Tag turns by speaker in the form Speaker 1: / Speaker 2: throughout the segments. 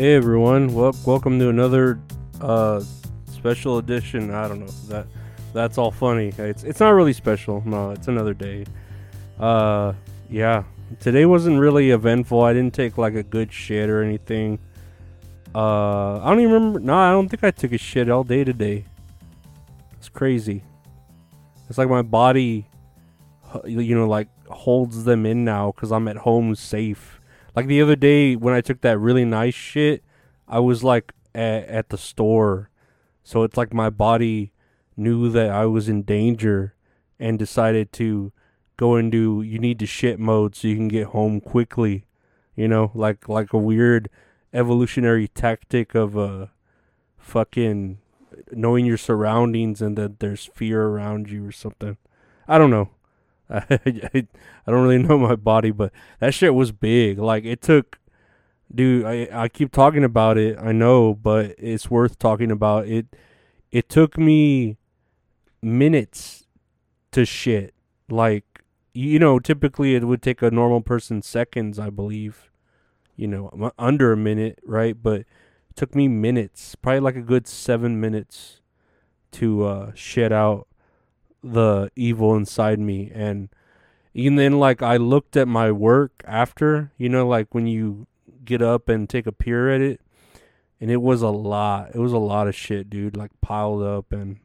Speaker 1: Hey everyone, well, welcome to another uh, special edition. I don't know that that's all funny. It's it's not really special. No, it's another day. Uh, yeah, today wasn't really eventful. I didn't take like a good shit or anything. Uh, I don't even remember. No, I don't think I took a shit all day today. It's crazy. It's like my body, you know, like holds them in now because I'm at home safe. Like the other day when I took that really nice shit, I was like at, at the store. So it's like my body knew that I was in danger and decided to go into you need to shit mode so you can get home quickly. You know, like like a weird evolutionary tactic of uh fucking knowing your surroundings and that there's fear around you or something. I don't know. I, I, I don't really know my body, but that shit was big. Like it took, dude. I I keep talking about it. I know, but it's worth talking about. It it took me minutes to shit. Like you know, typically it would take a normal person seconds, I believe. You know, under a minute, right? But it took me minutes, probably like a good seven minutes, to uh, shit out the evil inside me and and then like I looked at my work after, you know, like when you get up and take a peer at it, and it was a lot. It was a lot of shit, dude, like piled up and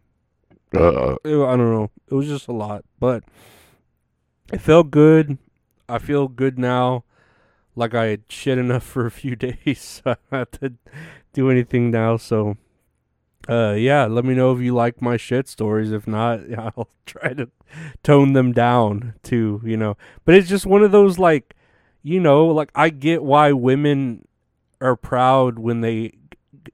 Speaker 1: uh, it, I don't know. It was just a lot, but it felt good. I feel good now. Like I had shit enough for a few days. So I don't have to do anything now. So uh yeah let me know if you like my shit stories. If not i'll try to tone them down too you know. But it's just one of those like you know like i get why women are proud when they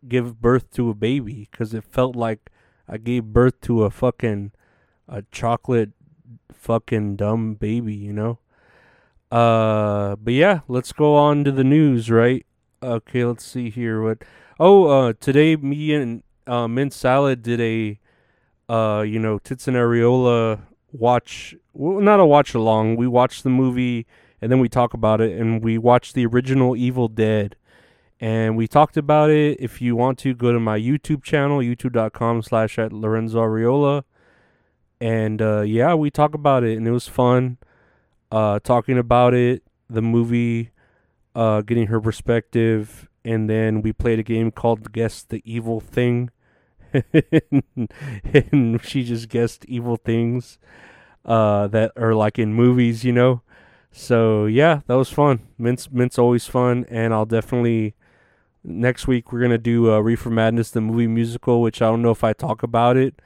Speaker 1: give birth to a baby because it felt like i gave birth to a fucking a chocolate fucking dumb baby you know? Uh but yeah let's go on to the news right? Okay let's see here what oh uh today me and uh, Mint Salad did a, uh, you know, Tits and Areola watch, well, not a watch along. We watched the movie and then we talk about it, and we watched the original Evil Dead, and we talked about it. If you want to, go to my YouTube channel, youtube.com slash at Lorenzo Areola, and uh, yeah, we talk about it, and it was fun, uh, talking about it, the movie, uh, getting her perspective, and then we played a game called Guess the Evil Thing. and she just guessed evil things uh, that are like in movies, you know. So yeah, that was fun. Mint's Mint's always fun, and I'll definitely next week we're gonna do uh, Reefer Madness, the movie musical, which I don't know if I talk about it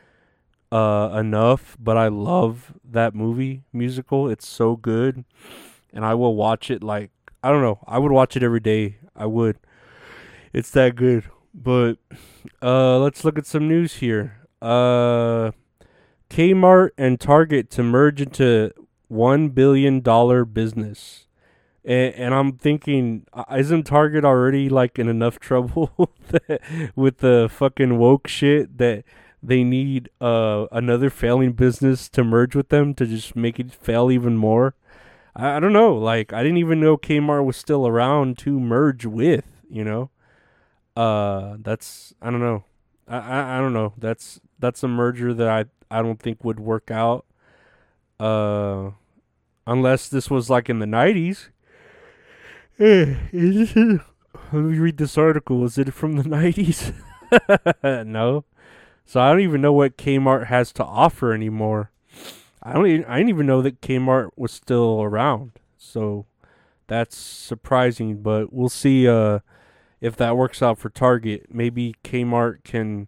Speaker 1: uh, enough, but I love that movie musical. It's so good, and I will watch it like I don't know. I would watch it every day. I would. It's that good. But uh, let's look at some news here. Uh, Kmart and Target to merge into one billion dollar business, and, and I'm thinking, uh, isn't Target already like in enough trouble with the fucking woke shit that they need uh another failing business to merge with them to just make it fail even more? I, I don't know. Like I didn't even know Kmart was still around to merge with. You know uh that's I don't know. I, I I don't know. That's that's a merger that I I don't think would work out. Uh unless this was like in the 90s. Let me read this article. Is it from the 90s? no. So I don't even know what Kmart has to offer anymore. I don't even, I didn't even know that Kmart was still around. So that's surprising, but we'll see uh if that works out for Target, maybe Kmart can,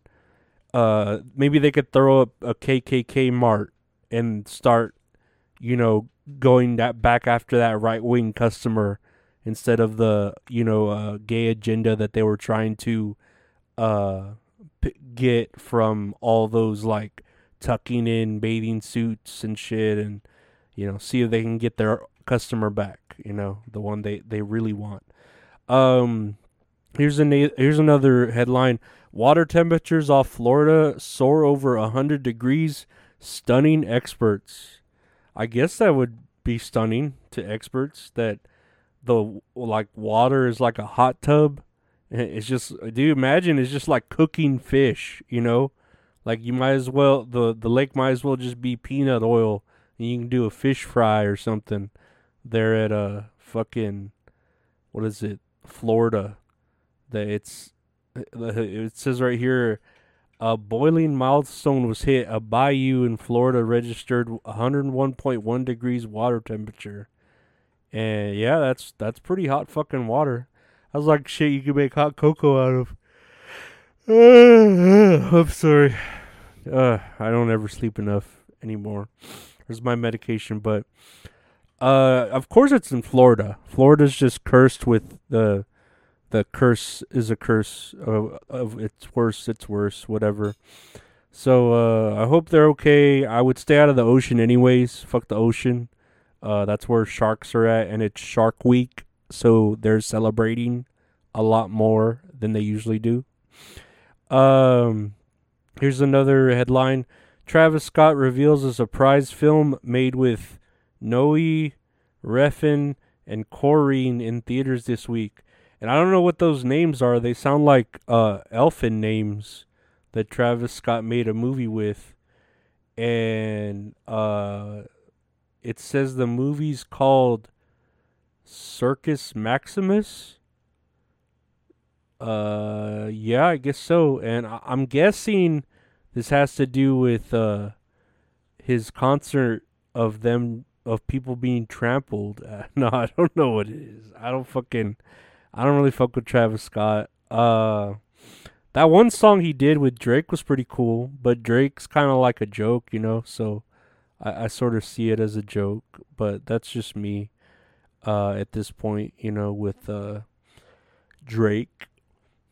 Speaker 1: uh, maybe they could throw up a KKK Mart and start, you know, going that back after that right wing customer instead of the you know uh, gay agenda that they were trying to uh, p- get from all those like tucking in bathing suits and shit and you know see if they can get their customer back you know the one they they really want. Um Here's a here's another headline: Water temperatures off Florida soar over hundred degrees, stunning experts. I guess that would be stunning to experts that the like water is like a hot tub It's just, do you imagine? It's just like cooking fish, you know? Like you might as well the the lake might as well just be peanut oil, and you can do a fish fry or something. There at a fucking, what is it, Florida? That it's it says right here, a boiling milestone was hit. A bayou in Florida registered 101.1 degrees water temperature, and yeah, that's that's pretty hot fucking water. I was like shit you could make hot cocoa out of. I'm sorry. Uh, I don't ever sleep enough anymore. There's my medication, but uh, of course it's in Florida. Florida's just cursed with the the curse is a curse of, of it's worse, it's worse, whatever. So uh, I hope they're okay. I would stay out of the ocean anyways. Fuck the ocean. Uh, that's where sharks are at, and it's Shark Week, so they're celebrating a lot more than they usually do. Um, here's another headline: Travis Scott reveals a surprise film made with Noe, Refn, and Korine in theaters this week. And I don't know what those names are. They sound like uh, elfin names that Travis Scott made a movie with. And uh, it says the movie's called Circus Maximus. Uh, yeah, I guess so. And I- I'm guessing this has to do with uh, his concert of them of people being trampled. Uh, no, I don't know what it is. I don't fucking. I don't really fuck with Travis Scott. Uh, that one song he did with Drake was pretty cool, but Drake's kind of like a joke, you know. So I, I sort of see it as a joke, but that's just me. Uh, at this point, you know, with uh, Drake.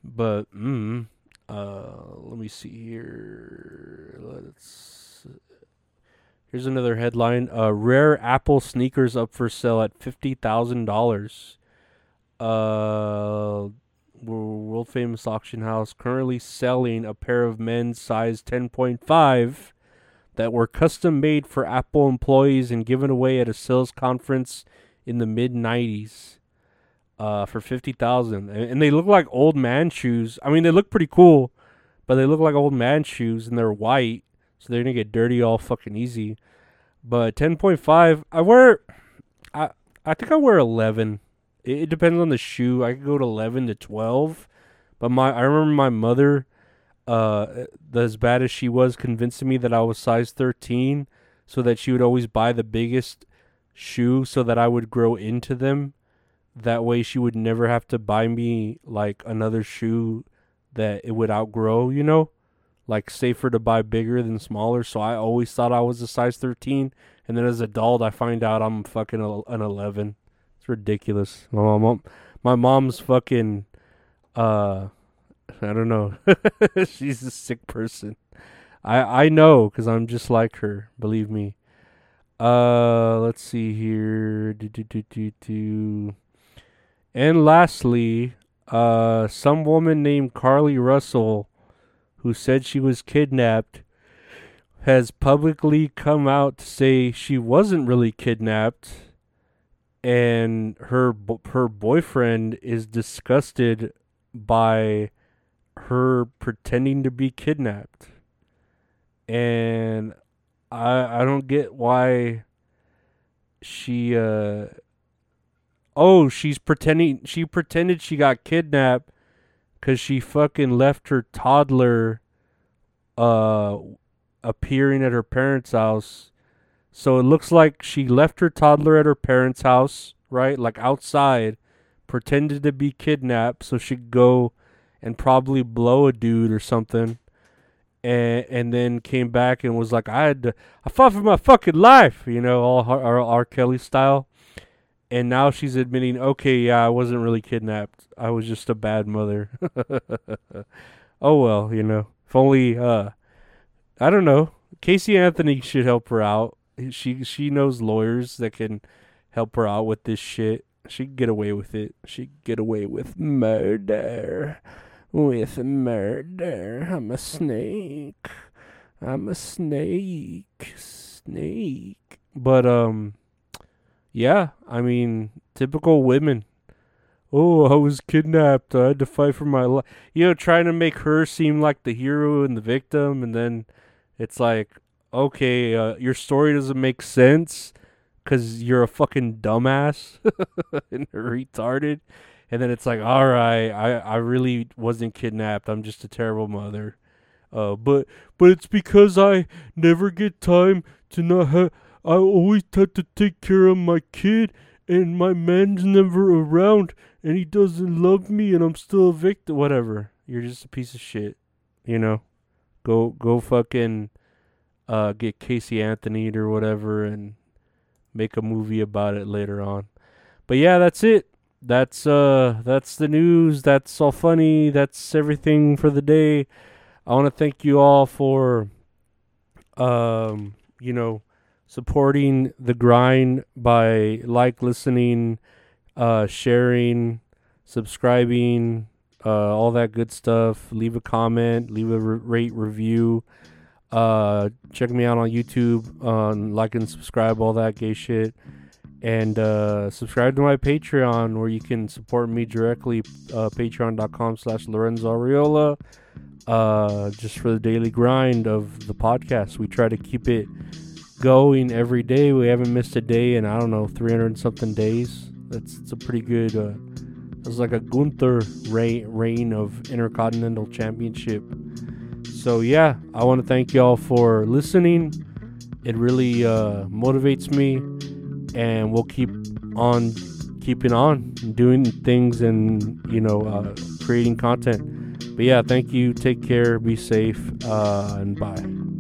Speaker 1: But mm, uh, let me see here. Let's. Here's another headline: uh, Rare Apple sneakers up for sale at fifty thousand dollars. Uh, world famous auction house currently selling a pair of men's size 10.5 that were custom made for Apple employees and given away at a sales conference in the mid 90s uh, for 50,000 and they look like old man shoes. I mean they look pretty cool, but they look like old man shoes and they're white, so they're going to get dirty all fucking easy. But 10.5 I wear I I think I wear 11 it, it depends on the shoe. I could go to eleven to twelve, but my I remember my mother, uh, as bad as she was, convincing me that I was size thirteen, so that she would always buy the biggest shoe so that I would grow into them. That way, she would never have to buy me like another shoe that it would outgrow. You know, like safer to buy bigger than smaller. So I always thought I was a size thirteen, and then as an adult, I find out I'm fucking an eleven. It's ridiculous. My mom, my mom's fucking, uh, I don't know. She's a sick person. I I know because I'm just like her. Believe me. Uh, let's see here. Do, do, do, do, do. And lastly, uh, some woman named Carlee Russell, who said she was kidnapped, has publicly come out to say she wasn't really kidnapped and her her boyfriend is disgusted by her pretending to be kidnapped. And i i don't get why she uh oh she's pretending she pretended she got kidnapped cuz she fucking left her toddler uh appearing at her parents house so it looks like she left her toddler at her parents' house, right? Like outside, pretended to be kidnapped so she could go and probably blow a dude or something. And and then came back and was like, I had to, I fought for my fucking life, you know, all R, R Kelly style. And now she's admitting, okay, yeah, I wasn't really kidnapped. I was just a bad mother. oh well, you know. If only uh I don't know. Casey Anthony should help her out she she knows lawyers that can help her out with this shit. She get away with it. She get away with murder. With murder. I'm a snake. I'm a snake. Snake. But um yeah, I mean typical women. oh, I was kidnapped. I had to fight for my life. You know, trying to make her seem like the hero and the victim, and then it's like, okay, uh, your story doesn't make sense because you're a fucking dumbass and retarded. And then it's like, all right, I, I really wasn't kidnapped. I'm just a terrible mother. Uh, but but it's because I never get time to not have. I always have to take care of my kid, and my man's never around, and he doesn't love me, and I'm still a victim. Whatever. You're just a piece of shit. You know. Go go fucking uh, get Casey Anthony or whatever, and make a movie about it later on. But yeah, that's it. That's uh that's the news. That's all funny. That's everything for the day. I want to thank you all for um you know supporting the grind by like listening, uh sharing, subscribing, uh all that good stuff. Leave a comment, leave a re- rate review. Uh check me out on YouTube, like and subscribe all that gay shit. And uh, subscribe to my patreon where you can support me directly uh, patreon.com slash lorenzo ariola. Uh, just for the daily grind of the podcast. We try to keep it going every day. We haven't missed a day in i don't know 300 something days. That's it's a pretty good uh, it's like a gunther reign of intercontinental championship so yeah i want to thank y'all for listening. It really uh, motivates me and we'll keep on keeping on doing things and you know uh, creating content. But yeah thank you. Take care. Be safe. Uh, and bye